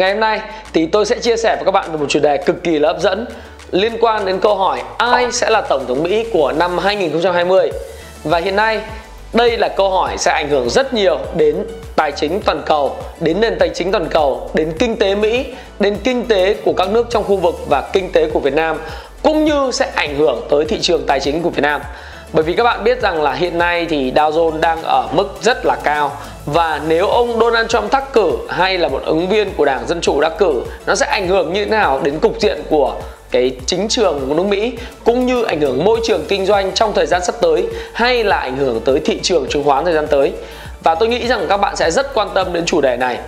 Ngày hôm nay thì tôi sẽ chia sẻ với các bạn về một chủ đề cực kỳ là hấp dẫn liên quan đến câu hỏi ai sẽ là tổng thống Mỹ của năm 2020. Và hiện nay đây là câu hỏi sẽ ảnh hưởng rất nhiều đến tài chính toàn cầu, đến nền tài chính toàn cầu, đến kinh tế Mỹ, đến kinh tế của các nước trong khu vực và kinh tế của Việt Nam cũng như sẽ ảnh hưởng tới thị trường tài chính của Việt Nam. Bởi vì các bạn biết rằng là hiện nay thì Dow Jones đang ở mức rất là cao và nếu ông Donald Trump thắc cử hay là một ứng viên của Đảng Dân Chủ đắc cử, nó sẽ ảnh hưởng như thế nào đến cục diện của cái chính trường của nước Mỹ, cũng như ảnh hưởng môi trường kinh doanh trong thời gian sắp tới hay là ảnh hưởng tới thị trường chứng khoán thời gian tới. Và tôi nghĩ rằng các bạn sẽ rất quan tâm đến chủ đề này.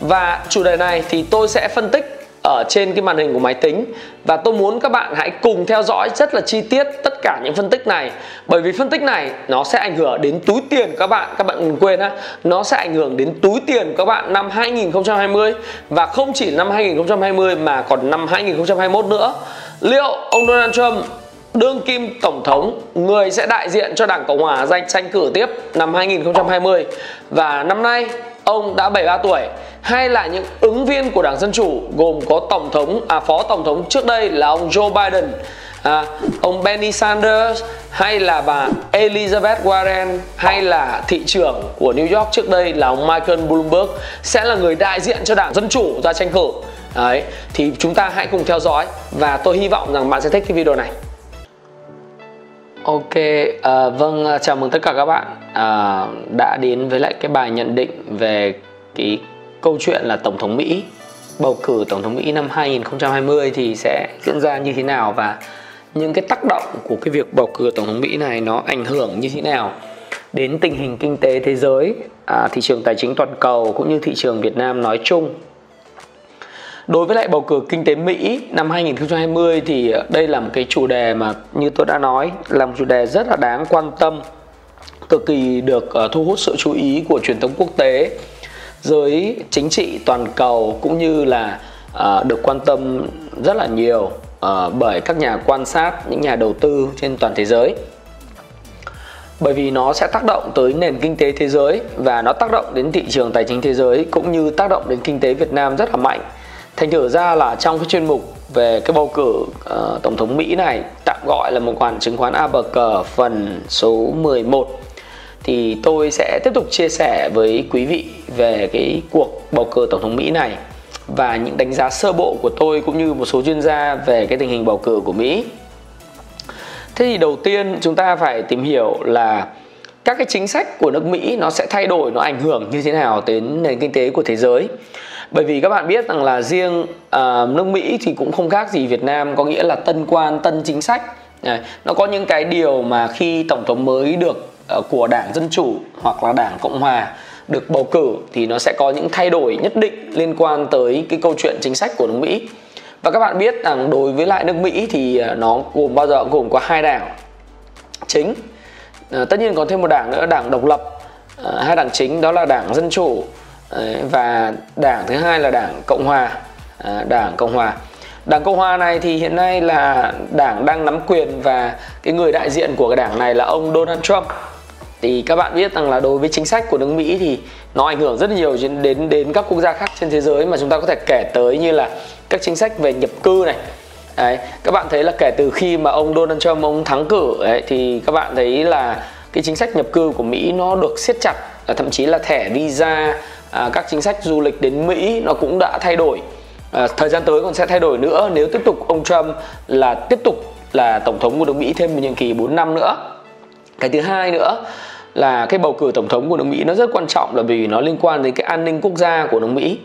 Và chủ đề này thì tôi sẽ phân tích ở trên cái màn hình của máy tính. Và tôi muốn các bạn hãy cùng theo dõi rất là chi tiết tất cả những phân tích này. Bởi vì phân tích này nó sẽ ảnh hưởng đến túi tiền các bạn các bạn đừng quên ha nó sẽ ảnh hưởng đến túi tiền các bạn năm 2020 và không chỉ năm 2020 mà còn năm 2021 nữa. Liệu ông Donald Trump đương kim tổng thống người sẽ đại diện cho Đảng Cộng hòa danh tranh cử tiếp năm 2020 và năm nay ông đã 73 tuổi. Hay là những ứng viên của Đảng Dân Chủ gồm có tổng thống à phó tổng thống trước đây là ông Joe Biden à, ông Bernie Sanders hay là bà Elizabeth Warren hay là thị trưởng của New York trước đây là ông Michael Bloomberg sẽ là người đại diện cho Đảng Dân Chủ ra tranh cử. Đấy, thì chúng ta hãy cùng theo dõi và tôi hy vọng rằng bạn sẽ thích cái video này. Ok, à, vâng à, chào mừng tất cả các bạn à, đã đến với lại cái bài nhận định về cái câu chuyện là tổng thống Mỹ bầu cử tổng thống Mỹ năm 2020 thì sẽ diễn ra như thế nào và những cái tác động của cái việc bầu cử tổng thống Mỹ này nó ảnh hưởng như thế nào đến tình hình kinh tế thế giới, à, thị trường tài chính toàn cầu cũng như thị trường Việt Nam nói chung. Đối với lại bầu cử kinh tế Mỹ năm 2020 thì ờ, đây là một cái chủ đề mà như tôi đã nói là một chủ đề rất là đáng quan tâm, cực kỳ được ờ, thu hút sự chú ý của truyền thông quốc tế giới chính trị toàn cầu cũng như là ờ, được quan tâm rất là nhiều bởi các nhà quan sát những nhà đầu tư trên toàn thế giới bởi vì nó sẽ tác động tới nền kinh tế thế giới và nó tác động đến thị trường tài chính thế giới cũng như tác động đến kinh tế Việt Nam rất là mạnh. Thành thử ra là trong cái chuyên mục về cái bầu cử uh, tổng thống Mỹ này tạm gọi là một khoản chứng khoán ABG phần số 11 thì tôi sẽ tiếp tục chia sẻ với quý vị về cái cuộc bầu cử tổng thống Mỹ này và những đánh giá sơ bộ của tôi cũng như một số chuyên gia về cái tình hình bầu cử của Mỹ. Thế thì đầu tiên chúng ta phải tìm hiểu là các cái chính sách của nước Mỹ nó sẽ thay đổi nó ảnh hưởng như thế nào đến nền kinh tế của thế giới. Bởi vì các bạn biết rằng là riêng uh, nước Mỹ thì cũng không khác gì Việt Nam có nghĩa là tân quan tân chính sách. Này, nó có những cái điều mà khi tổng thống mới được uh, của Đảng Dân chủ hoặc là Đảng Cộng hòa được bầu cử thì nó sẽ có những thay đổi nhất định liên quan tới cái câu chuyện chính sách của nước Mỹ. Và các bạn biết rằng đối với lại nước Mỹ thì ờ, nó gồm bao giờ gồm có hai đảng. Chính uh, tất nhiên còn thêm một đảng nữa đảng độc lập. Uh, hai đảng chính đó là đảng dân chủ Ờ, và đảng thứ hai là đảng cộng hòa. À, đảng cộng hòa. Đảng cộng hòa này thì hiện nay là đảng đang nắm quyền và cái người đại diện của cái đảng này là ông Donald Trump. Thì các bạn biết rằng là đối với chính sách của nước Mỹ thì nó ảnh hưởng rất nhiều đến đến các quốc gia khác trên thế giới mà chúng ta có thể kể tới như là các chính sách về nhập cư này. Đấy, các bạn thấy là kể từ khi mà ông Donald Trump ông thắng cử ấy, thì các bạn thấy là cái chính sách nhập cư của Mỹ nó được siết chặt thậm chí là thẻ visa à, các chính sách du lịch đến Mỹ nó cũng đã thay đổi. À, thời gian tới còn sẽ thay đổi nữa. Nếu tiếp tục ông Trump là tiếp tục là tổng thống của nước Mỹ thêm một nhiệm kỳ 4 năm nữa. Cái thứ hai nữa là cái bầu cử tổng thống của nước Mỹ nó rất quan trọng là vì nó liên quan đến cái an ninh quốc gia của nước Mỹ.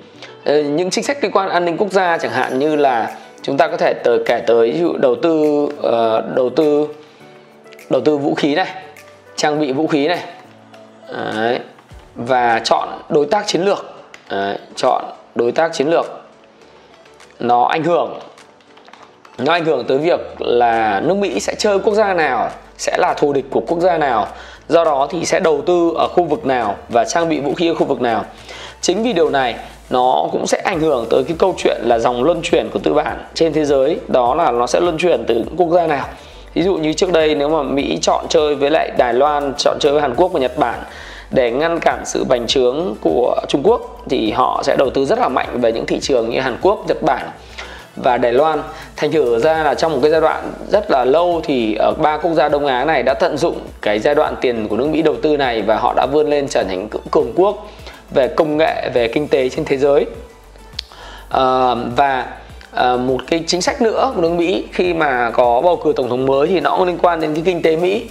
Ờ, những chính sách liên quan an ninh quốc gia chẳng hạn như là chúng ta có thể tới kể tới ví dụ đầu tư uh, đầu tư đầu tư vũ khí này trang bị vũ khí này. Đấy và chọn đối tác chiến lược. Đấy. chọn đối tác chiến lược. Nó ảnh hưởng, nó ảnh hưởng tới việc là nước Mỹ sẽ chơi quốc gia nào, sẽ là thù địch của quốc gia nào, do đó thì sẽ đầu tư ở khu vực nào và trang bị vũ khí ở khu vực nào. Chính vì điều này, nó cũng sẽ ảnh hưởng tới cái câu chuyện là dòng luân chuyển của tư bản trên thế giới. Đó là nó sẽ luân chuyển từ quốc gia nào. Ví dụ như trước đây nếu mà mỹ chọn chơi với lại đài loan, chọn chơi với hàn quốc và nhật bản để ngăn cản sự bành trướng của trung quốc thì họ sẽ đầu tư rất là mạnh về những thị trường như hàn quốc nhật bản và Đài Loan. Thành thử ra là trong một cái giai đoạn rất là lâu thì ở ba quốc gia Đông Á này đã tận dụng cái giai đoạn tiền của nước Mỹ đầu tư này và họ đã vươn lên trở thành cường quốc về công nghệ về kinh tế trên thế giới. À, và à, một cái chính sách nữa của nước Mỹ khi mà có bầu cử tổng thống mới thì nó cũng liên quan đến cái kinh tế Mỹ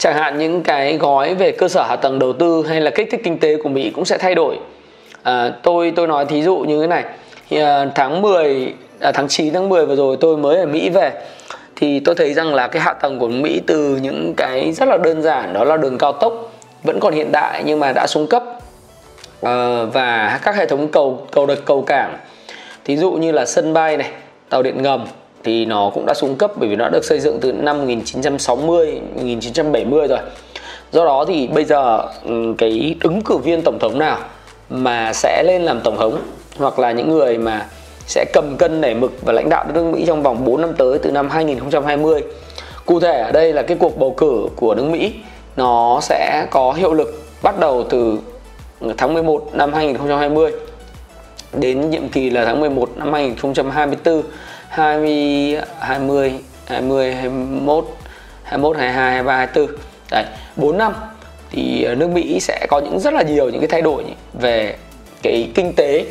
chẳng hạn những cái gói về cơ sở hạ tầng đầu tư hay là kích thích kinh tế của Mỹ cũng sẽ thay đổi. À, tôi tôi nói thí dụ như thế này. Thì, à, tháng 10 à, tháng 9 tháng 10 vừa rồi tôi mới ở Mỹ về thì tôi thấy rằng là cái hạ tầng của Mỹ từ những cái rất là đơn giản đó là đường cao tốc vẫn còn hiện đại nhưng mà đã xuống cấp. À, và các hệ thống cầu cầu đợt cầu cảng. Thí dụ như là sân bay này tàu điện ngầm thì nó cũng đã xuống cấp bởi vì nó được xây dựng từ năm 1960 1970 rồi do đó thì bây giờ ừ, cái ứng cử viên tổng thống nào mà sẽ lên làm tổng thống hoặc là những người mà sẽ cầm cân nảy mực và lãnh đạo nước Mỹ trong vòng 4 năm tới từ năm 2020. Cụ thể ở đây là cái cuộc bầu cử của nước Mỹ, nó sẽ có hiệu lực bắt đầu từ tháng 11 năm 2020 đến nhiệm kỳ là tháng 11 năm 2024 20 20 20 21 21 22 23 24 đấy 4 năm thì ờ, nước Mỹ sẽ có những rất là nhiều những cái thay đổi về cái kinh tế.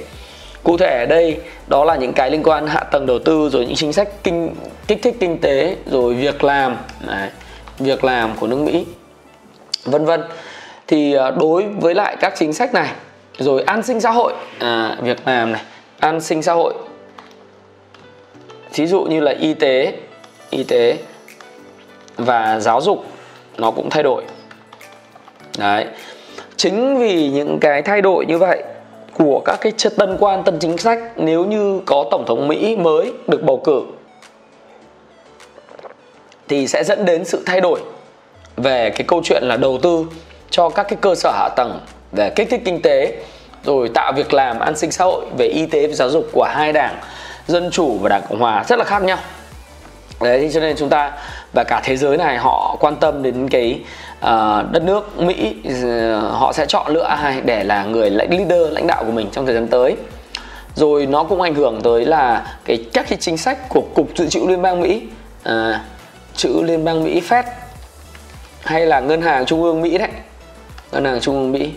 Cụ thể ở đây đó là những cái liên quan hạ tầng đầu tư rồi những chính sách kinh kích thích kinh tế rồi việc làm đấy, việc làm của nước Mỹ vân vân. Thì ờ, đối với lại các chính sách này rồi an sinh xã hội à, việc làm này an sinh xã hội thí dụ như là y tế y tế và giáo dục, nó cũng thay đổi. Đấy. Chính vì những cái thay đổi như vậy của các cái tân quan, tân chính sách, nếu như có tổng thống Mỹ mới được bầu cử, thì sẽ dẫn đến sự thay đổi về cái câu chuyện là đầu tư cho các cái cơ sở hạ tầng về kích thích kinh tế, rồi tạo việc làm an sinh xã hội về y tế và giáo dục của hai đảng dân chủ và đảng cộng hòa rất là khác nhau. Đấy cho nên chúng ta và cả thế giới này họ quan tâm đến cái uh, đất nước Mỹ uh, họ sẽ chọn lựa ai để là người lãnh leader lãnh đạo của mình trong thời gian tới. Rồi nó cũng ảnh hưởng tới là cái các cái chính sách của cục dự trữ liên bang Mỹ ờ, uh, chữ liên bang Mỹ Fed hay là ngân hàng trung ương Mỹ đấy. Ngân hàng trung ương Mỹ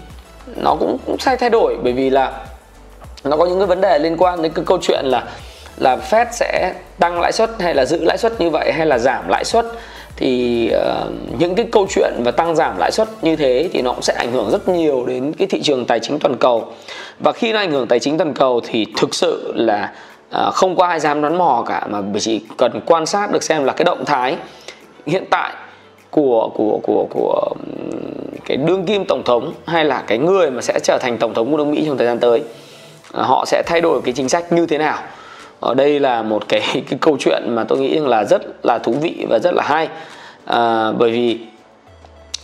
nó cũng cũng sai thay đổi bởi vì là nó có những cái vấn đề liên quan đến cái câu chuyện là là Fed sẽ tăng lãi suất hay là giữ lãi suất như vậy hay là giảm lãi suất thì uh, những cái câu chuyện và tăng giảm lãi suất như thế thì nó cũng sẽ ảnh hưởng rất nhiều đến cái thị trường tài chính toàn cầu. Và khi nó ảnh hưởng tài chính toàn cầu thì thực sự là uh, không có ai dám đoán mò cả mà chỉ cần quan sát được xem là cái động thái hiện tại của của của của cái đương kim tổng thống hay là cái người mà sẽ trở thành tổng thống của nước Mỹ trong thời gian tới uh, họ sẽ thay đổi cái chính sách như thế nào ở đây là một cái cái câu chuyện mà tôi nghĩ là rất là thú vị và rất là hay. À, bởi vì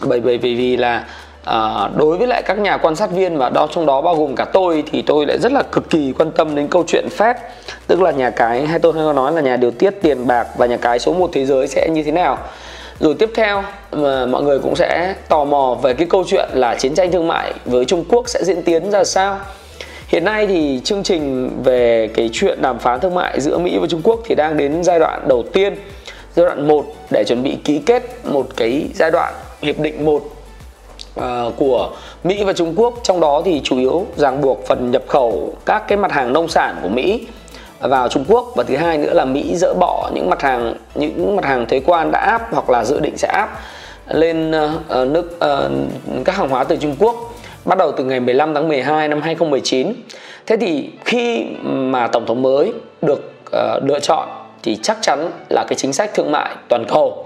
bởi bởi vì vì là à, đối với lại các nhà quan sát viên và đó trong đó bao gồm cả tôi thì tôi lại rất là cực kỳ quan tâm đến câu chuyện Fed tức là nhà cái hay tôi hay nói là nhà điều tiết tiền bạc và nhà cái số một thế giới sẽ như thế nào. Rồi tiếp theo mà mọi người cũng sẽ tò mò về cái câu chuyện là chiến tranh thương mại với Trung Quốc sẽ diễn tiến ra sao. Hiện nay thì chương trình về cái chuyện đàm phán thương mại giữa Mỹ và Trung Quốc thì đang đến giai đoạn đầu tiên, giai đoạn 1 để chuẩn bị ký kết một cái giai đoạn hiệp định 1 uh, à, của Mỹ và Trung Quốc. Trong đó thì chủ yếu ràng buộc phần nhập khẩu các cái mặt hàng nông sản của Mỹ vào Trung Quốc và thứ hai nữa là Mỹ dỡ bỏ những mặt hàng những mặt hàng thuế quan đã áp hoặc là dự định sẽ áp lên uh, nước uh, các hàng hóa từ Trung Quốc bắt đầu từ ngày 15 tháng 12 năm 2019. Thế thì khi mà tổng thống mới được uh, lựa chọn thì chắc chắn là cái chính sách thương mại toàn cầu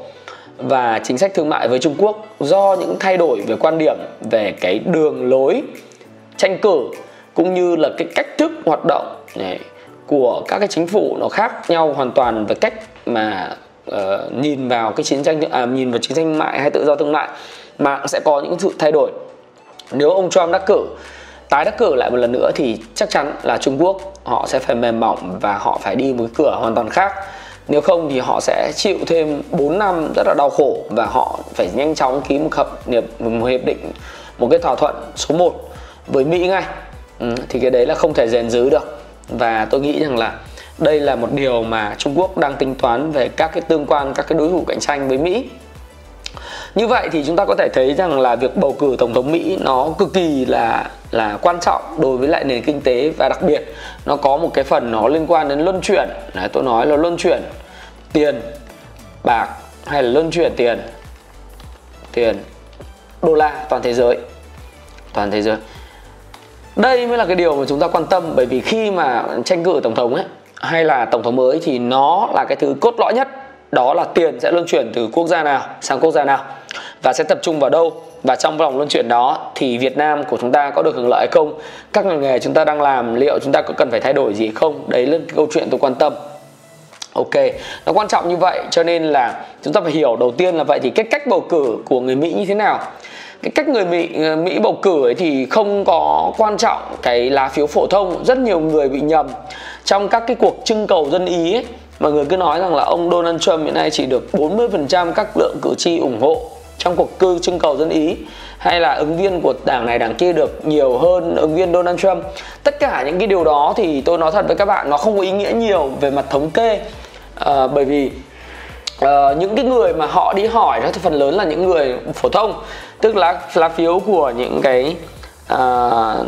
và chính sách thương mại với Trung Quốc do những thay đổi về quan điểm về cái đường lối tranh cử cũng như là cái cách thức hoạt động này, của các cái chính phủ nó khác nhau hoàn toàn về cách mà uh, nhìn vào cái chiến tranh à, nhìn vào chiến tranh mại hay tự do thương mại mà sẽ có những sự thay đổi nếu ông Trump đắc cử tái đắc cử lại một lần nữa thì chắc chắn là Trung Quốc họ sẽ phải mềm mỏng và họ phải đi một cái cửa hoàn toàn khác. Nếu không thì họ sẽ chịu thêm 4 năm rất là đau khổ và họ phải nhanh chóng ký một hợp hiệp một hiệp định một cái thỏa thuận số 1 với Mỹ ngay. Ừ, thì cái đấy là không thể rèn giữ được. Và tôi nghĩ rằng là đây là một điều mà Trung Quốc đang tính toán về các cái tương quan các cái đối thủ cạnh tranh với Mỹ như vậy thì chúng ta có thể thấy rằng là việc bầu cử tổng thống Mỹ nó cực kỳ là là quan trọng đối với lại nền kinh tế và đặc biệt nó có một cái phần nó liên quan đến luân chuyển. Đấy, tôi nói là luân chuyển tiền bạc hay là luân chuyển tiền tiền đô la toàn thế giới toàn thế giới. Đây mới là cái điều mà chúng ta quan tâm bởi vì khi mà tranh cử tổng thống ấy hay là tổng thống mới thì nó là cái thứ cốt lõi nhất đó là tiền sẽ luân chuyển từ quốc gia nào sang quốc gia nào và sẽ tập trung vào đâu? Và trong vòng luân chuyển đó thì Việt Nam của chúng ta có được hưởng lợi hay không? Các ngành nghề chúng ta đang làm liệu chúng ta có cần phải thay đổi gì không? Đấy là cái câu chuyện tôi quan tâm. Ok, nó quan trọng như vậy cho nên là chúng ta phải hiểu đầu tiên là vậy thì cái cách bầu cử của người Mỹ như thế nào? Cái cách người Mỹ ờ, Mỹ bầu cử ấy thì không có quan trọng cái lá phiếu phổ thông rất nhiều người bị nhầm. Trong các cái cuộc trưng cầu dân ý ấy mọi người cứ nói rằng là ông Donald Trump hiện nay chỉ được 40% các lượng cử tri ủng hộ trong cuộc cư trưng cầu dân ý hay là ứng viên của đảng này đảng kia được nhiều hơn ứng viên Donald Trump. Tất cả những cái điều đó thì tôi nói thật với các bạn nó không có ý nghĩa nhiều về mặt thống kê. À, bởi vì uh, những cái người mà họ đi hỏi đó thì phần lớn là những người phổ thông tức là lá phiếu của những cái uh,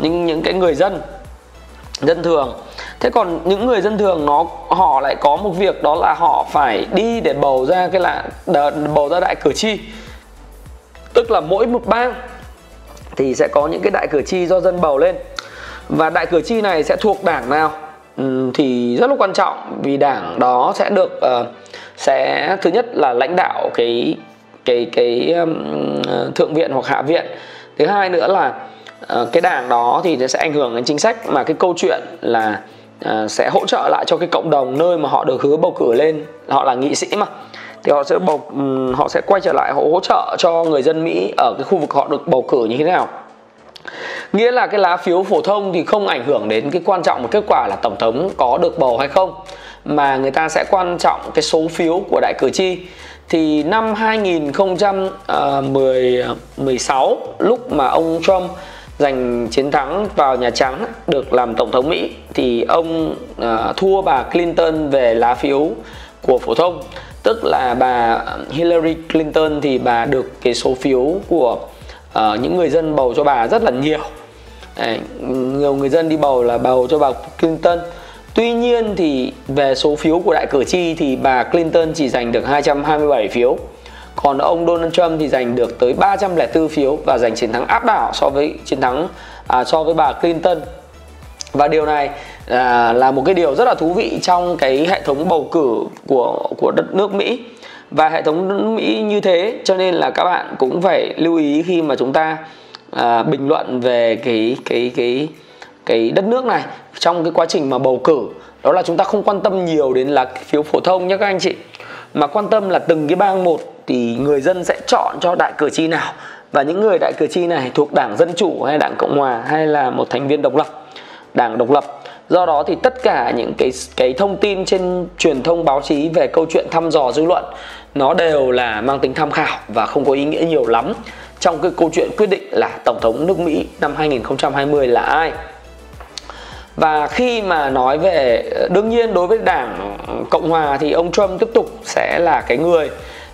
những những cái người dân dân thường. Thế còn những người dân thường nó họ lại có một việc đó là họ phải đi để bầu ra cái là bầu ra đại cử tri tức là mỗi một bang thì sẽ có những cái đại cử tri do dân bầu lên. Và đại cử tri này sẽ thuộc đảng nào? Ừ, thì rất là quan trọng vì đảng đó sẽ được uh, sẽ thứ nhất là lãnh đạo cái cái cái um, thượng viện hoặc hạ viện. Thứ hai nữa là uh, cái đảng đó thì nó sẽ ảnh hưởng đến chính sách mà cái câu chuyện là uh, sẽ hỗ trợ lại cho cái cộng đồng nơi mà họ được hứa bầu cử lên. Họ là nghị sĩ mà thì họ sẽ bầu ừ, họ sẽ quay trở lại họ hỗ trợ cho người dân Mỹ ở cái khu vực họ được bầu cử như thế nào. Nghĩa là cái lá phiếu phổ thông thì không ảnh hưởng đến cái quan trọng một kết quả là tổng thống có được bầu hay không mà người ta sẽ quan trọng cái số phiếu của đại cử tri. Thì năm 2016 ờ, lúc mà ông Trump giành chiến thắng vào Nhà Trắng được làm tổng thống Mỹ thì ông uh, thua bà Clinton về lá phiếu của phổ thông tức là bà Hillary Clinton thì bà được cái số phiếu của uh, những người dân bầu cho bà rất là nhiều. Đấy, nhiều người dân đi bầu là bầu cho bà Clinton. Tuy nhiên thì về số phiếu của đại cử tri thì bà Clinton chỉ giành được 227 phiếu. Còn ông Donald Trump thì giành được tới 304 phiếu và giành chiến thắng áp đảo so với chiến thắng à, so với bà Clinton. Và điều này à, là một cái điều rất là thú vị trong cái hệ thống bầu cử của của đất nước Mỹ. Và hệ thống nước Mỹ như thế cho nên là các bạn cũng phải lưu ý khi mà chúng ta à, bình luận về cái cái cái cái đất nước này trong cái quá trình mà bầu cử. Đó là chúng ta không quan tâm nhiều đến là phiếu phổ thông nhé các anh chị mà quan tâm là từng cái bang một thì người dân sẽ chọn cho đại cử tri nào. Và những người đại cử tri này thuộc đảng dân chủ hay đảng cộng hòa hay là một thành viên độc lập đảng độc lập do đó thì tất cả những cái cái thông tin trên truyền thông báo chí về câu chuyện thăm dò dư luận, nó đều là mang tính tham khảo và không có ý nghĩa nhiều lắm. Trong cái câu chuyện quyết định là tổng thống nước Mỹ năm 2020 là ai. Và khi mà nói về, đương nhiên đối với đảng cộng hòa thì ông trump tiếp tục sẽ là cái người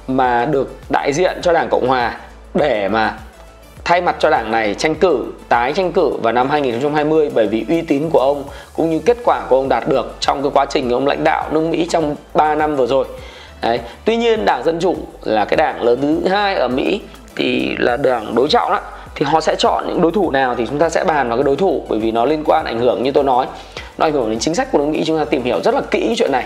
mà được đại diện cho đảng cộng hòa để mà thay mặt cho đảng này tranh cử, tái tranh cử vào năm 2020 bởi vì uy tín của ông cũng như kết quả của ông đạt được trong cái quá trình ông lãnh đạo nước Mỹ trong 3 năm vừa rồi. Đấy. Tuy nhiên đảng Dân Chủ là cái đảng lớn thứ hai ở Mỹ, thì là đảng đối trọng đó, thì họ sẽ chọn những đối thủ nào thì chúng ta sẽ bàn vào cái đối thủ bởi vì nó liên quan, ảnh hưởng như tôi nói, nó ảnh hưởng đến chính sách của nước Mỹ chúng ta tìm hiểu rất là kỹ chuyện này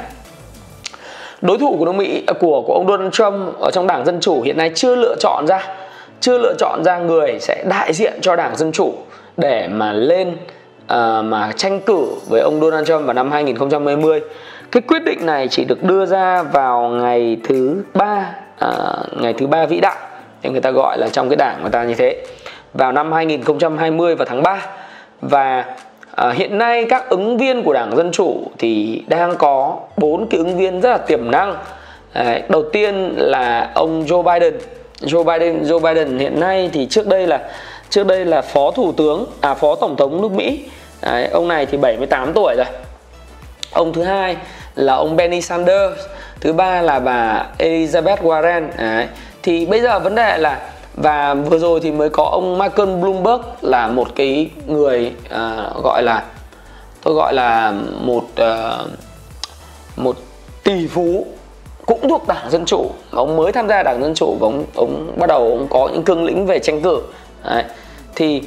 đối thủ của nước Mỹ à, của của ông Donald Trump ở trong đảng dân chủ hiện nay chưa lựa chọn ra chưa lựa chọn ra người sẽ đại diện cho đảng dân chủ để mà lên uh, mà tranh cử với ông Donald Trump vào năm 2020 cái quyết định này chỉ được đưa ra vào ngày thứ ba uh, ngày thứ ba vĩ đại thì người ta gọi là trong cái đảng người ta như thế vào năm 2020 vào tháng 3 và à, hiện nay các ứng viên của đảng dân chủ thì đang có bốn cái ứng viên rất là tiềm năng. À, đầu tiên là ông Joe Biden. Joe Biden Joe Biden hiện nay thì trước đây là trước đây là phó thủ tướng à phó tổng thống nước Mỹ Đấy, ông này thì 78 tuổi rồi ông thứ hai là ông Bernie Sanders thứ ba là bà Elizabeth Warren Đấy. thì bây giờ vấn đề là và vừa rồi thì mới có ông Michael Bloomberg là một cái người uh, gọi là tôi gọi là một uh, một tỷ phú cũng thuộc đảng dân chủ. Ông mới tham gia đảng dân chủ và ông ông bắt đầu ông có những cương lĩnh về tranh cử. Đấy. thì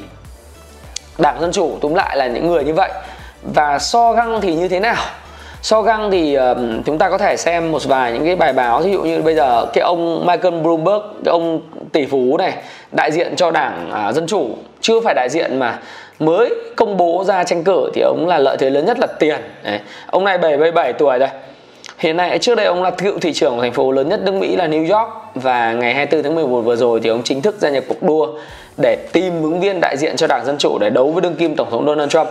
đảng dân chủ túm lại là những người như vậy. Và so găng thì như thế nào? So găng thì uh, chúng ta có thể xem một vài những cái bài báo. Ví dụ như bây giờ cái ông Michael Bloomberg cái ông tỷ phú này đại diện cho đảng uh, dân chủ chưa phải đại diện mà mới công bố ra tranh cử thì ông là lợi thế lớn nhất là tiền. Đấy. ông này 77 tuổi rồi. Hiện nay trước đây ông là cựu thị trưởng của thành phố lớn nhất nước Mỹ là New York và ngày 24 tháng 11 vừa rồi thì ông chính thức gia nhập cuộc đua để tìm ứng viên đại diện cho Đảng Dân chủ để đấu với đương kim tổng thống Donald Trump.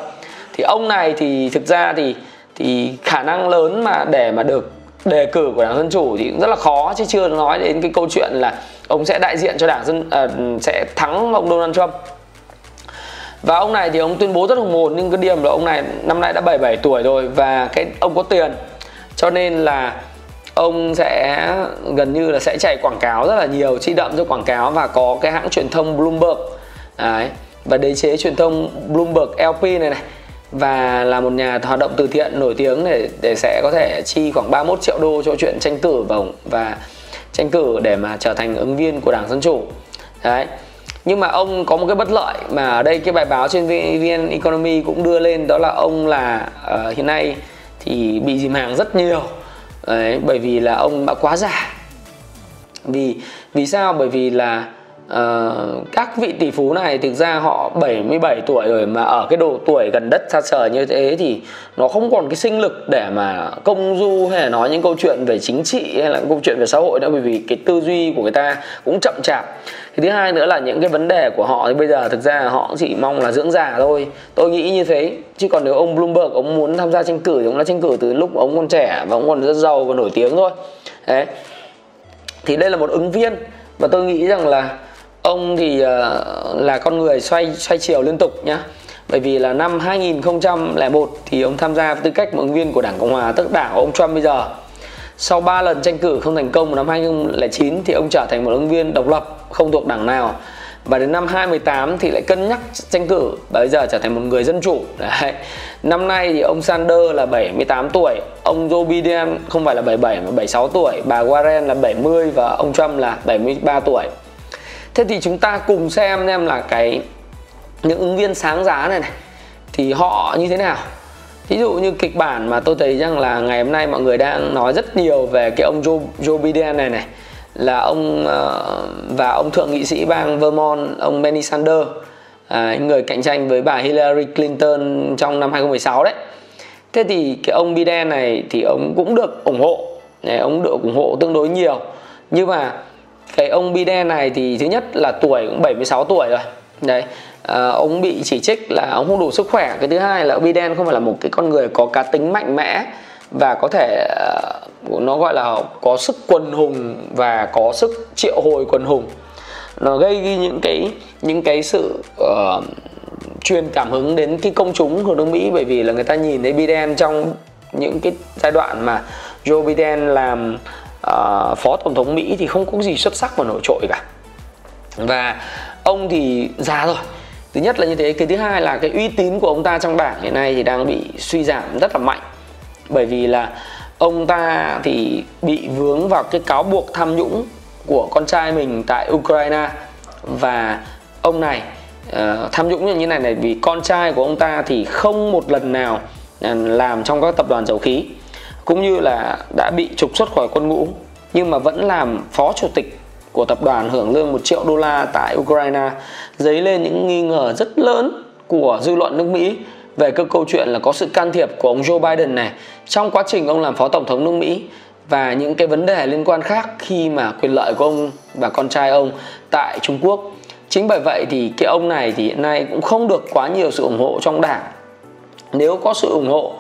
Thì ông này thì thực ra thì thì khả năng lớn mà để mà được đề cử của Đảng Dân chủ thì cũng rất là khó chứ chưa nói đến cái câu chuyện là ông sẽ đại diện cho Đảng Dân à, sẽ thắng ông Donald Trump. Và ông này thì ông tuyên bố rất hùng hồn nhưng cái điểm là ông này năm nay đã 77 tuổi rồi và cái ông có tiền cho nên là ông sẽ gần như là sẽ chạy quảng cáo rất là nhiều chi đậm cho quảng cáo và có cái hãng truyền thông Bloomberg Đấy. và đế chế truyền thông Bloomberg LP này này và là một nhà hoạt động từ thiện nổi tiếng để để sẽ có thể chi khoảng 31 triệu đô cho chuyện tranh cử và và tranh cử để mà trở thành ứng viên của Đảng Dân chủ. Đấy. Nhưng mà ông có một cái bất lợi mà ở đây cái bài báo trên VN Economy cũng đưa lên đó là ông là uh, hiện nay thì bị dìm hàng rất nhiều. Đấy, bởi vì là ông đã quá già. Vì vì sao? Bởi vì là uh, các vị tỷ phú này thực ra họ 77 tuổi rồi mà ở cái độ tuổi gần đất xa trời như thế thì nó không còn cái sinh lực để mà công du hay là nói những câu chuyện về chính trị hay là câu chuyện về xã hội nữa bởi vì cái tư duy của người ta cũng chậm chạp cái thứ hai nữa là những cái vấn đề của họ thì bây giờ thực ra họ chỉ mong là dưỡng già thôi. Tôi nghĩ như thế. Chứ còn nếu ông Bloomberg ông muốn tham gia tranh cử thì ông đã tranh cử từ lúc ông còn trẻ và ông còn rất giàu và nổi tiếng thôi. Đấy. Thì đây là một ứng viên và tôi nghĩ rằng là ông thì uh, là con người xoay xoay chiều liên tục nhá. Bởi vì là năm 2001 thì ông tham gia với tư cách một ứng viên của Đảng Cộng hòa tức đảng của ông Trump bây giờ. Sau 3 lần tranh cử không thành công vào năm 2009 thì ông trở thành một ứng viên độc lập không thuộc đảng nào. Và đến năm 2018 thì lại cân nhắc tranh cử. Và bây giờ trở thành một người dân chủ. Đấy. năm nay thì ông Sanders là 78 tuổi ông Joe Biden không phải là 77 mà 76 tuổi bà Warren là 70 và ông Trump là 73 tuổi. Thế thì chúng ta cùng xem em là cái những ứng viên sáng giá này này thì họ như thế nào. Ví dụ như kịch bản mà tôi thấy rằng là ngày hôm nay mọi người đang nói rất nhiều về cái ông Joe, Joe Biden này này là ông uh, và ông thượng nghị sĩ bang Vermont ông Bernie Sanders à, người cạnh tranh với bà Hillary Clinton trong năm 2016 đấy. Thế thì cái ông Biden này thì ông cũng được ủng hộ. Này, ông được ủng hộ tương đối nhiều. Nhưng mà cái ông Biden này thì thứ nhất là tuổi cũng 76 tuổi rồi. Đấy à, ông bị chỉ trích là ông không đủ sức khỏe. Cái thứ hai là ông Biden không phải là một cái con người có cá tính mạnh mẽ và có thể ờ, nó gọi là có sức quần hùng và có sức triệu hồi quần hùng. Nó gây những cái những cái sự uh, truyền cảm hứng đến cái công chúng của nước Mỹ. Bởi vì là người ta nhìn thấy Biden trong những cái giai đoạn mà Joe Biden làm uh, phó tổng thống Mỹ thì không có gì xuất sắc và nổi trội cả. Và ông thì già rồi. Thứ nhất là như thế. Cái thứ hai là cái uy tín của ông ta trong đảng hiện nay thì đang bị suy giảm rất là mạnh bởi vì là ông ta thì bị vướng vào cái cáo buộc tham nhũng của con trai mình tại Ukraine. Và ông này uh, tham nhũng như thế này này vì con trai của ông ta thì không một lần nào ờ, làm trong các tập đoàn dầu khí cũng như là đã bị trục xuất khỏi quân ngũ nhưng mà vẫn làm phó chủ tịch của tập đoàn hưởng lương 1 triệu đô la tại Ukraine dấy lên những nghi ngờ rất lớn của dư luận nước Mỹ về cái câu chuyện là có sự can thiệp của ông Joe Biden này trong quá trình ông làm phó tổng thống nước Mỹ và những cái vấn đề liên quan khác khi mà quyền lợi của ông và con trai ông tại Trung Quốc. Chính bởi vậy thì cái ông này thì hiện nay cũng không được quá nhiều sự ủng hộ trong đảng. Nếu có sự ủng hộ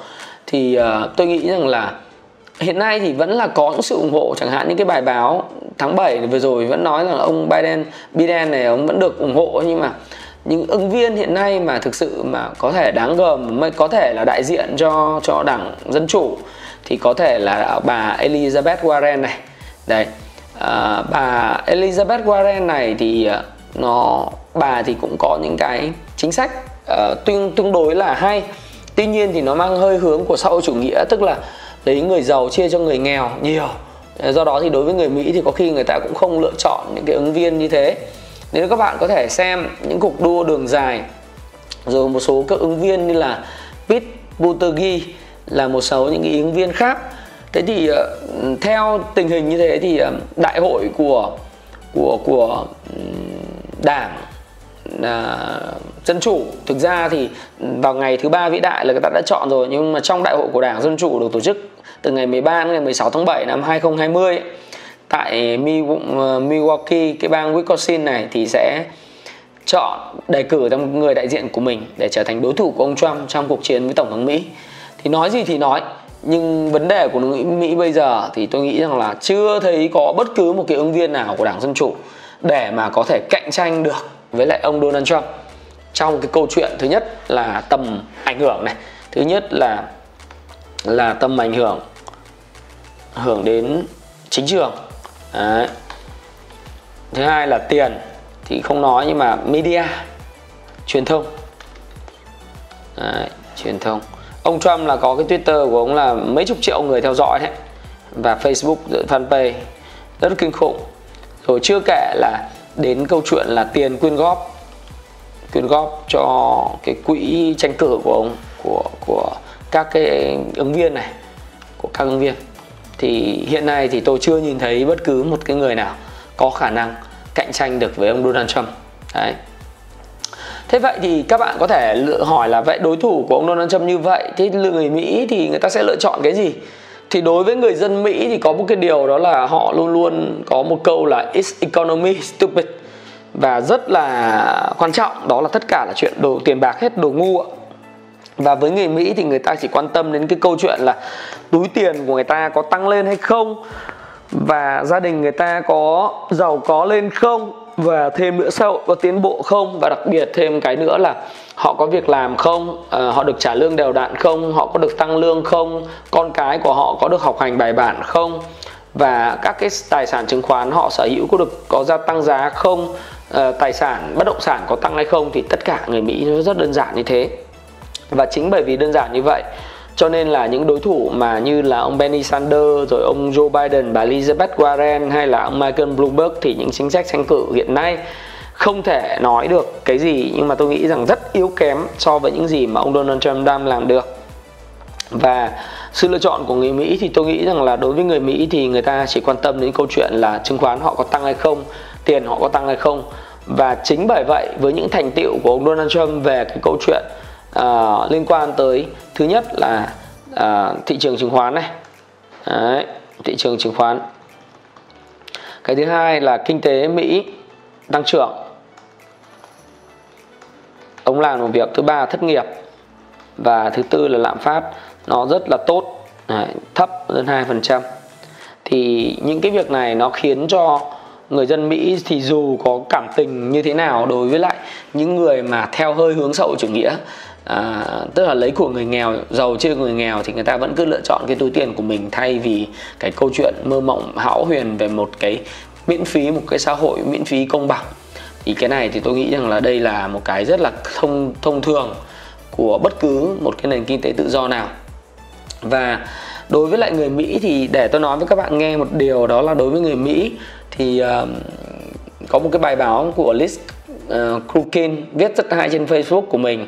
thì uh, tôi nghĩ rằng là hiện nay thì vẫn là có những sự ủng hộ chẳng hạn những cái bài báo tháng 7 vừa rồi vẫn nói rằng ông Biden Biden này ông vẫn được ủng hộ nhưng mà những ứng viên hiện nay mà thực sự mà có thể đáng gờm mới có thể là đại diện cho cho đảng dân chủ thì có thể là bà Elizabeth Warren này. Đây à, bà Elizabeth Warren này thì à, nó bà thì cũng có những cái chính sách uh, tương tương đối là hay. Tuy nhiên thì nó mang hơi hướng của xã hội chủ nghĩa tức là lấy người giàu chia cho người nghèo nhiều. Do đó thì đối với người mỹ thì có khi người ta cũng không lựa chọn những cái ứng viên như thế nếu các bạn có thể xem những cuộc đua đường dài, rồi một số các ứng viên như là Pete Buttigieg là một số những cái ứng viên khác. Thế thì ờ, theo tình hình như thế thì ờ, đại hội của của của đảng là dân chủ, thực ra thì vào ngày thứ ba vĩ đại là người ta đã chọn rồi, nhưng mà trong đại hội của đảng dân chủ được tổ chức từ ngày 13 đến ngày 16 tháng 7 năm 2020 tại ờ, Milwaukee, cái bang Wisconsin này thì sẽ chọn đề cử ra một người đại diện của mình để trở thành đối thủ của ông Trump trong cuộc chiến với tổng thống Mỹ. Thì nói gì thì nói, nhưng vấn đề của nước Mỹ bây giờ thì tôi nghĩ rằng là chưa thấy có bất cứ một cái ứng viên nào của đảng dân chủ để mà có thể cạnh tranh được với lại ông Donald Trump. Trong cái câu chuyện thứ nhất là tầm ảnh hưởng này, thứ nhất là là tầm ảnh hưởng hưởng đến chính trường. Đấy. thứ hai là tiền thì không nói nhưng mà media truyền thông. Đấy, truyền thông. Ông Trump là có cái Twitter của ông là mấy chục triệu người theo dõi đấy. Và Facebook fanpage rất kinh khủng. Rồi chưa kể là đến câu chuyện là tiền quyên góp quyên góp cho cái quỹ tranh cử của ông của của các cái ứng viên này của các ứng viên thì hiện nay thì tôi chưa nhìn thấy bất cứ một cái người nào có khả năng cạnh tranh được với ông Donald Trump. Đấy. Thế vậy thì các bạn có thể lựa hỏi là vậy đối thủ của ông Donald Trump như vậy thì người Mỹ thì người ta sẽ lựa chọn cái gì? Thì đối với người dân Mỹ thì có một cái điều đó là họ luôn luôn có một câu là it's economy stupid? Và rất là quan trọng, đó là tất cả là chuyện đồ tiền bạc hết, đồ ngu ạ và với người Mỹ thì người ta chỉ quan tâm đến cái câu chuyện là túi tiền của người ta có tăng lên hay không? Và gia đình người ta có giàu có lên không? Và thêm nữa xã hội có tiến bộ không? Và đặc biệt thêm cái nữa là họ có việc làm không? À, họ được trả lương đều đặn không? Họ có được tăng lương không? Con cái của họ có được học hành bài bản không? Và các cái tài sản chứng khoán họ sở hữu có được có gia tăng giá không? À, tài sản bất động sản có tăng hay không? Thì tất cả người mỹ nó rất đơn giản như thế và chính bởi vì đơn giản như vậy, cho nên là những đối thủ mà như là ông Bernie Sanders, rồi ông Joe Biden bà Elizabeth Warren hay là ông Michael Bloomberg thì những chính sách tranh cử hiện nay không thể nói được cái gì, nhưng mà tôi nghĩ rằng rất yếu kém so với những gì mà ông Donald Trump đang làm được. Và sự lựa chọn của người Mỹ thì tôi nghĩ rằng là đối với người Mỹ thì người ta chỉ quan tâm đến câu chuyện là chứng khoán họ có tăng hay không, tiền họ có tăng hay không. Và chính bởi vậy, với những thành tiệu của ông Donald Trump về cái câu chuyện uh, liên quan tới thứ nhất là uh, thị trường chứng khoán này. Đấy, thị trường chứng khoán. Cái thứ hai là kinh tế Mỹ tăng trưởng. Ông làm một việc thứ ba là thất nghiệp và thứ tư là lạm phát nó rất là tốt. Đấy, thấp hơn 2% thì những cái việc này nó khiến cho người dân Mỹ thì dù có cảm tình như thế nào đối với lại những người mà theo hơi hướng xã hội chủ nghĩa à, tức là lấy của người nghèo giàu chia người nghèo thì người ta vẫn cứ lựa chọn cái túi tiền của mình thay vì cái câu chuyện mơ mộng hão huyền về một cái miễn phí một cái xã hội miễn phí công bằng. Thì cái này thì tôi nghĩ rằng là đây là một cái rất là thông thông thường của bất cứ một cái nền kinh tế tự do nào. Và đối với lại người Mỹ thì để tôi nói với các bạn nghe một điều đó là đối với người Mỹ thì uh, có một cái bài báo của Liz uh, Krukin viết rất hay trên Facebook của mình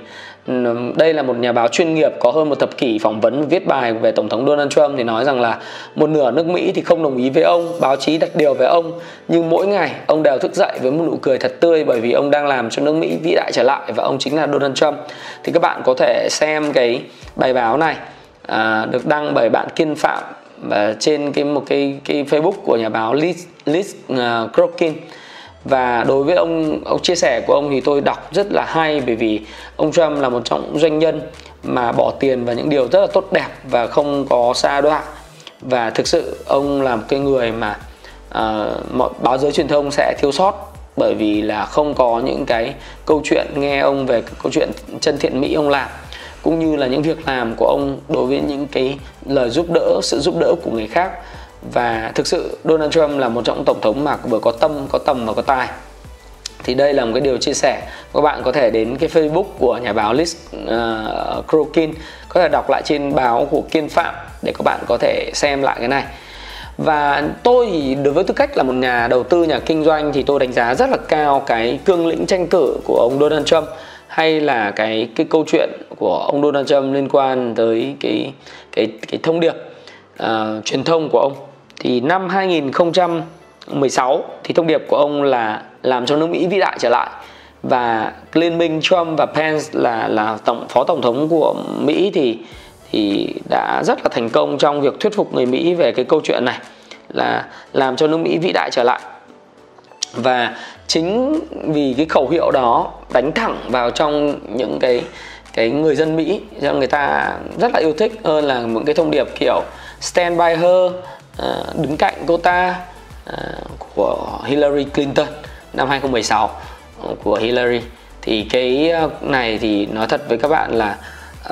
đây là một nhà báo chuyên nghiệp có hơn một thập kỷ phỏng vấn viết bài về tổng thống Donald Trump thì nói rằng là một nửa nước Mỹ thì không đồng ý với ông, báo chí đặt điều về ông nhưng mỗi ngày ông đều thức dậy với một nụ cười thật tươi bởi vì ông đang làm cho nước Mỹ vĩ đại trở lại và ông chính là Donald Trump. Thì các bạn có thể xem cái bài báo này à, được đăng bởi bạn Kiên Phạm và trên cái một cái cái Facebook của nhà báo Liz Liz à, uh, Crokin và đối với ông ông chia sẻ của ông thì tôi đọc rất là hay bởi vì ông Trump là một trong những doanh nhân mà bỏ tiền vào những điều rất là tốt đẹp và không có xa đoạn và thực sự ông là một cái người mà uh, mọi báo giới truyền thông sẽ thiếu sót bởi vì là không có những cái câu chuyện nghe ông về câu chuyện chân thiện mỹ ông làm cũng như là những việc làm của ông đối với những cái lời giúp đỡ sự giúp đỡ của người khác và thực sự Donald Trump là một trong tổng thống mà vừa có tâm có tầm và có tài. Thì đây là một cái điều chia sẻ. Các bạn có thể đến cái Facebook của nhà báo Liz ờ, uh, Crokin có thể đọc lại trên báo của Kiên Phạm để các bạn có thể xem lại cái này. Và tôi thì đối với tư cách là một nhà đầu tư nhà kinh doanh thì tôi đánh giá rất là cao cái cương lĩnh tranh cử của ông Donald Trump hay là cái cái câu chuyện của ông Donald Trump liên quan tới cái cái cái thông điệp uh, truyền thông của ông thì năm 2016 thì thông điệp của ông là làm cho nước Mỹ vĩ đại trở lại. Và liên minh Trump và Pence là là tổng, phó tổng thống của Mỹ thì thì đã rất là thành công trong việc thuyết phục người Mỹ về cái câu chuyện này, là làm cho nước Mỹ vĩ đại trở lại. Và chính vì cái khẩu hiệu đó đánh thẳng vào trong những cái cái người dân Mỹ, cho người ta rất là yêu thích, hơn là những cái thông điệp kiểu stand by her Ờ, đứng cạnh cô ta ờ, của Hillary Clinton năm 2016 ờ, của Hillary. Thì cái này thì nói thật với các bạn là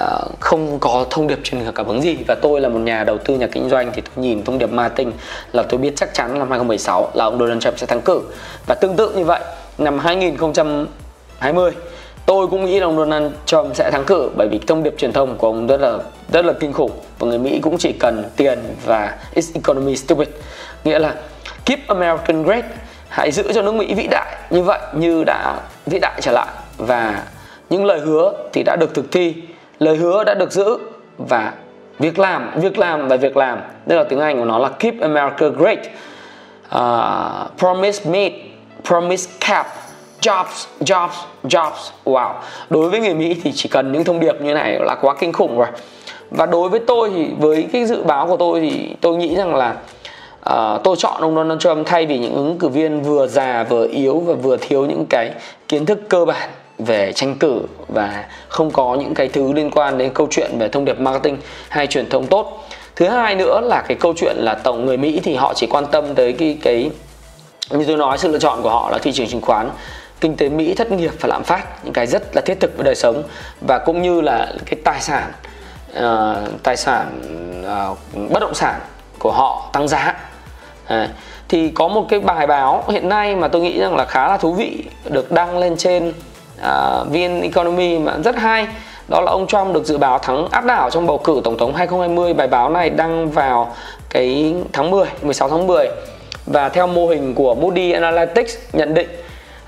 uh, không có thông điệp truyền cảm hứng gì. Và tôi là một nhà đầu tư nhà kinh doanh thì tôi nhìn thông điệp marketing là tôi biết chắc chắn năm 2016 là ông Donald Trump sẽ thắng cử. Và tương tự như vậy năm 2020 tôi cũng nghĩ là ông Donald Trump sẽ thắng cử bởi vì thông điệp truyền thông của ông rất là rất là kinh khủng và người Mỹ cũng chỉ cần tiền và it's economy stupid. Nghĩa là keep American great hãy giữ cho nước Mỹ vĩ đại. Như vậy như đã vĩ đại trở lại và những lời hứa thì đã được thực thi lời hứa đã được giữ và việc làm việc làm và việc làm. Đây là tiếng Anh của nó là keep America great uh, promise Made promise kept jobs jobs jobs. Wow. Đối với người mỹ thì chỉ cần những thông điệp như này là quá kinh khủng rồi. Và đối với tôi thì với cái dự báo của tôi thì tôi nghĩ rằng là uh, tôi chọn ông Donald Trump thay vì những ứng cử viên vừa già vừa yếu và vừa thiếu những cái kiến thức cơ bản về tranh cử và không có những cái thứ liên quan đến câu chuyện về thông điệp marketing hay truyền thông tốt. Thứ hai nữa là cái câu chuyện là tổng người mỹ thì họ chỉ quan tâm tới cái cái như tôi nói sự lựa chọn của họ là thị trường chứng khoán kinh tế Mỹ thất nghiệp và lạm phát những cái rất là thiết thực với đời sống và cũng như là cái tài sản uh, tài sản uh, bất động sản của họ tăng giá. À, thì có một cái bài báo hiện nay mà tôi nghĩ rằng là khá là thú vị được đăng lên trên uh, VN Economy mà rất hay đó là ông Trump được dự báo thắng áp đảo trong bầu cử tổng thống 2020 bài báo này đăng vào cái tháng 10 16 tháng 10 và theo mô hình của Moody Analytics nhận định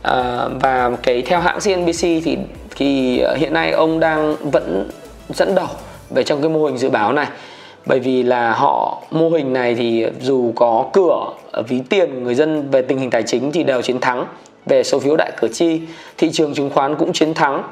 à, và cái theo hãng CNBC thì thì ờ, hiện nay ông đang vẫn dẫn đầu về trong cái mô hình dự báo này. Bởi vì là họ mô hình này thì dù có cửa ờ, ví tiền người dân về tình hình tài chính thì đều chiến thắng. Về số phiếu đại cử tri thị trường chứng khoán cũng chiến thắng.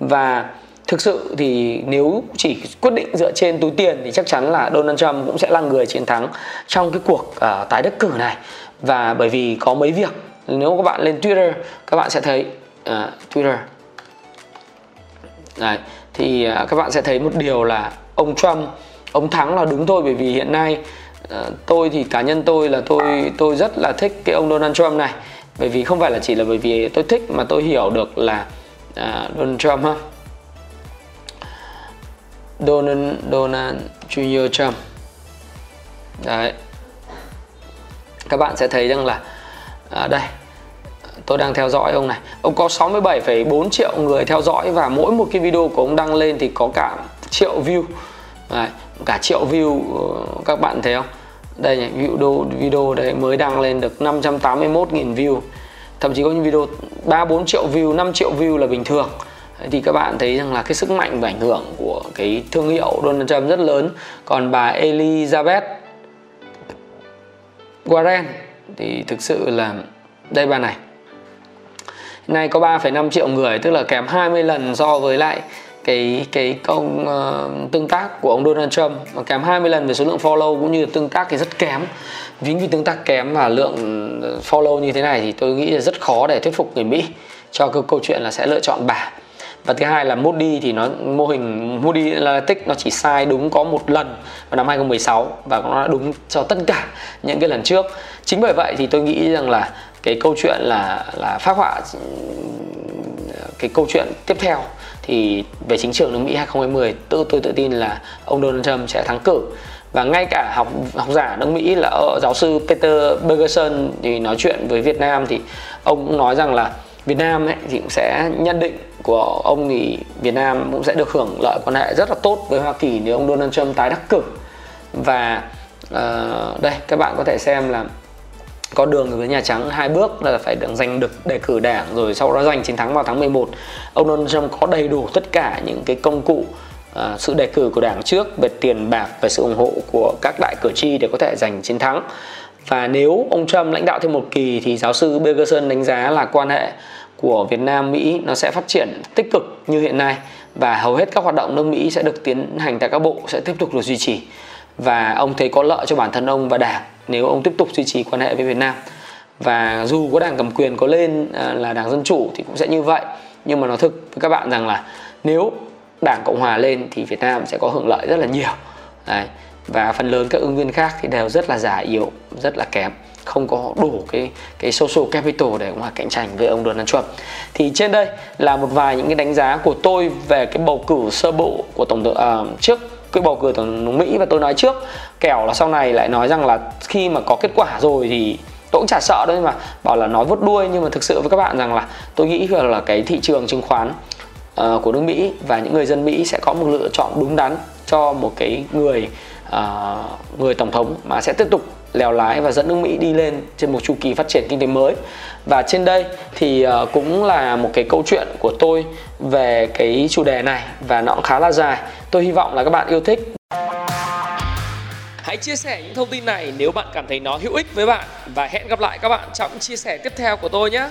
Và thực sự thì nếu chỉ quyết định dựa trên túi tiền thì chắc chắn là Donald Trump cũng sẽ là người chiến thắng trong cái cuộc uh, tái đắc cử này. Và bởi vì có mấy việc nếu các bạn lên Twitter các bạn sẽ thấy uh, Twitter. Đấy, thì uh, các bạn sẽ thấy một điều là ông Trump ông thắng là đúng thôi bởi vì hiện nay uh, tôi thì cá nhân tôi là tôi tôi rất là thích cái ông Donald Trump này. Bởi vì không phải là chỉ là bởi vì tôi thích mà tôi hiểu được là uh, Donald Trump ha Donald Donald Junior Trump. Đấy. Các bạn sẽ thấy rằng là à, đây. Tôi đang theo dõi ông này. Ông có 67,4 triệu người theo dõi và mỗi một cái video của ông đăng lên thì có cả triệu view. Đấy, cả triệu view ờ, các bạn thấy không? Đây nhỉ, video video đấy mới đăng lên được 581.000 view. Thậm chí có những video 3 4 triệu view 5 triệu view là bình thường. Thì các bạn thấy rằng là cái sức mạnh và ảnh hưởng của cái thương hiệu Donald Trump rất lớn. Còn bà Elizabeth Warren thì thực sự là đây bà này. Nay có 3,5 triệu người tức là kém 20 lần so với lại cái cái công uh, tương tác của ông Donald Trump. Và kém 20 lần về số lượng follow cũng như là tương tác thì rất kém. Chính vì tương tác kém và lượng follow như thế này thì tôi nghĩ là rất khó để thuyết phục người Mỹ cho cái câu chuyện là sẽ lựa chọn bà và thứ hai là Moody thì nó, mô hình Moody Analytics nó chỉ sai đúng có một lần vào năm 2016 và nó đúng cho tất cả những cái lần trước. Chính bởi vậy thì tôi nghĩ rằng là cái câu chuyện là là phát họa, cái câu chuyện tiếp theo thì về chính trường nước Mỹ 2020 tự, tôi tự tin là ông Donald Trump sẽ thắng cử. Và ngay cả học học giả nước Mỹ là ờ, giáo sư Peter Bergerson thì nói chuyện với Việt Nam thì ông cũng nói rằng là Việt Nam ấy thì cũng sẽ nhận định của ông thì Việt Nam cũng sẽ được hưởng lợi quan hệ rất là tốt với Hoa Kỳ nếu ông Donald Trump tái đắc cử. Và uh, đây các bạn có thể xem là con đường với Nhà Trắng hai bước là phải được giành được đề cử đảng rồi sau đó giành chiến thắng vào tháng 11 ông Donald Trump có đầy đủ tất cả những cái công cụ uh, sự đề cử của đảng trước về tiền bạc về sự ủng hộ của các đại cử tri để có thể giành chiến thắng. Và nếu ông Trump lãnh đạo thêm một kỳ thì giáo sư Bergerson đánh giá là quan hệ của Việt Nam, Mỹ nó sẽ phát triển tích cực như hiện nay và hầu hết các hoạt động nước Mỹ sẽ được tiến hành tại các bộ sẽ tiếp tục được duy trì. Và ông thấy có lợi cho bản thân ông và đảng nếu ông tiếp tục duy trì quan hệ với Việt Nam. Và dù có đảng cầm quyền có lên à, là đảng dân chủ thì cũng sẽ như vậy. Nhưng mà nó thực với các bạn rằng là nếu đảng cộng hòa lên thì Việt Nam sẽ có hưởng lợi rất là nhiều. Đấy và phần lớn các ứng viên khác thì đều rất là già yếu rất là kém không có đủ cái cái social capital để mà cạnh tranh với ông Donald Trump. Thì trên đây là một vài những cái đánh giá của tôi về cái bầu cử sơ bộ của tổng thống uh, trước cái bầu cử tổng thống Mỹ và tôi nói trước kẻo là sau này lại nói rằng là khi mà có kết quả rồi thì tôi cũng chả sợ đâu nhưng mà bảo là nói vuốt đuôi nhưng mà thực sự với các bạn rằng là tôi nghĩ là cái thị trường chứng khoán uh, của nước Mỹ và những người dân Mỹ sẽ có một lựa chọn đúng đắn cho một cái người uh, người tổng thống mà sẽ tiếp tục lèo lái và dẫn nước Mỹ đi lên trên một chu kỳ phát triển kinh tế mới. Và trên đây thì uh, cũng là một cái câu chuyện của tôi về cái chủ đề này và nó cũng khá là dài. Tôi hy vọng là các bạn yêu thích. Hãy chia sẻ những thông tin này nếu bạn cảm thấy nó hữu ích với bạn. Và hẹn gặp lại các bạn trong chia sẻ tiếp theo của tôi nhé.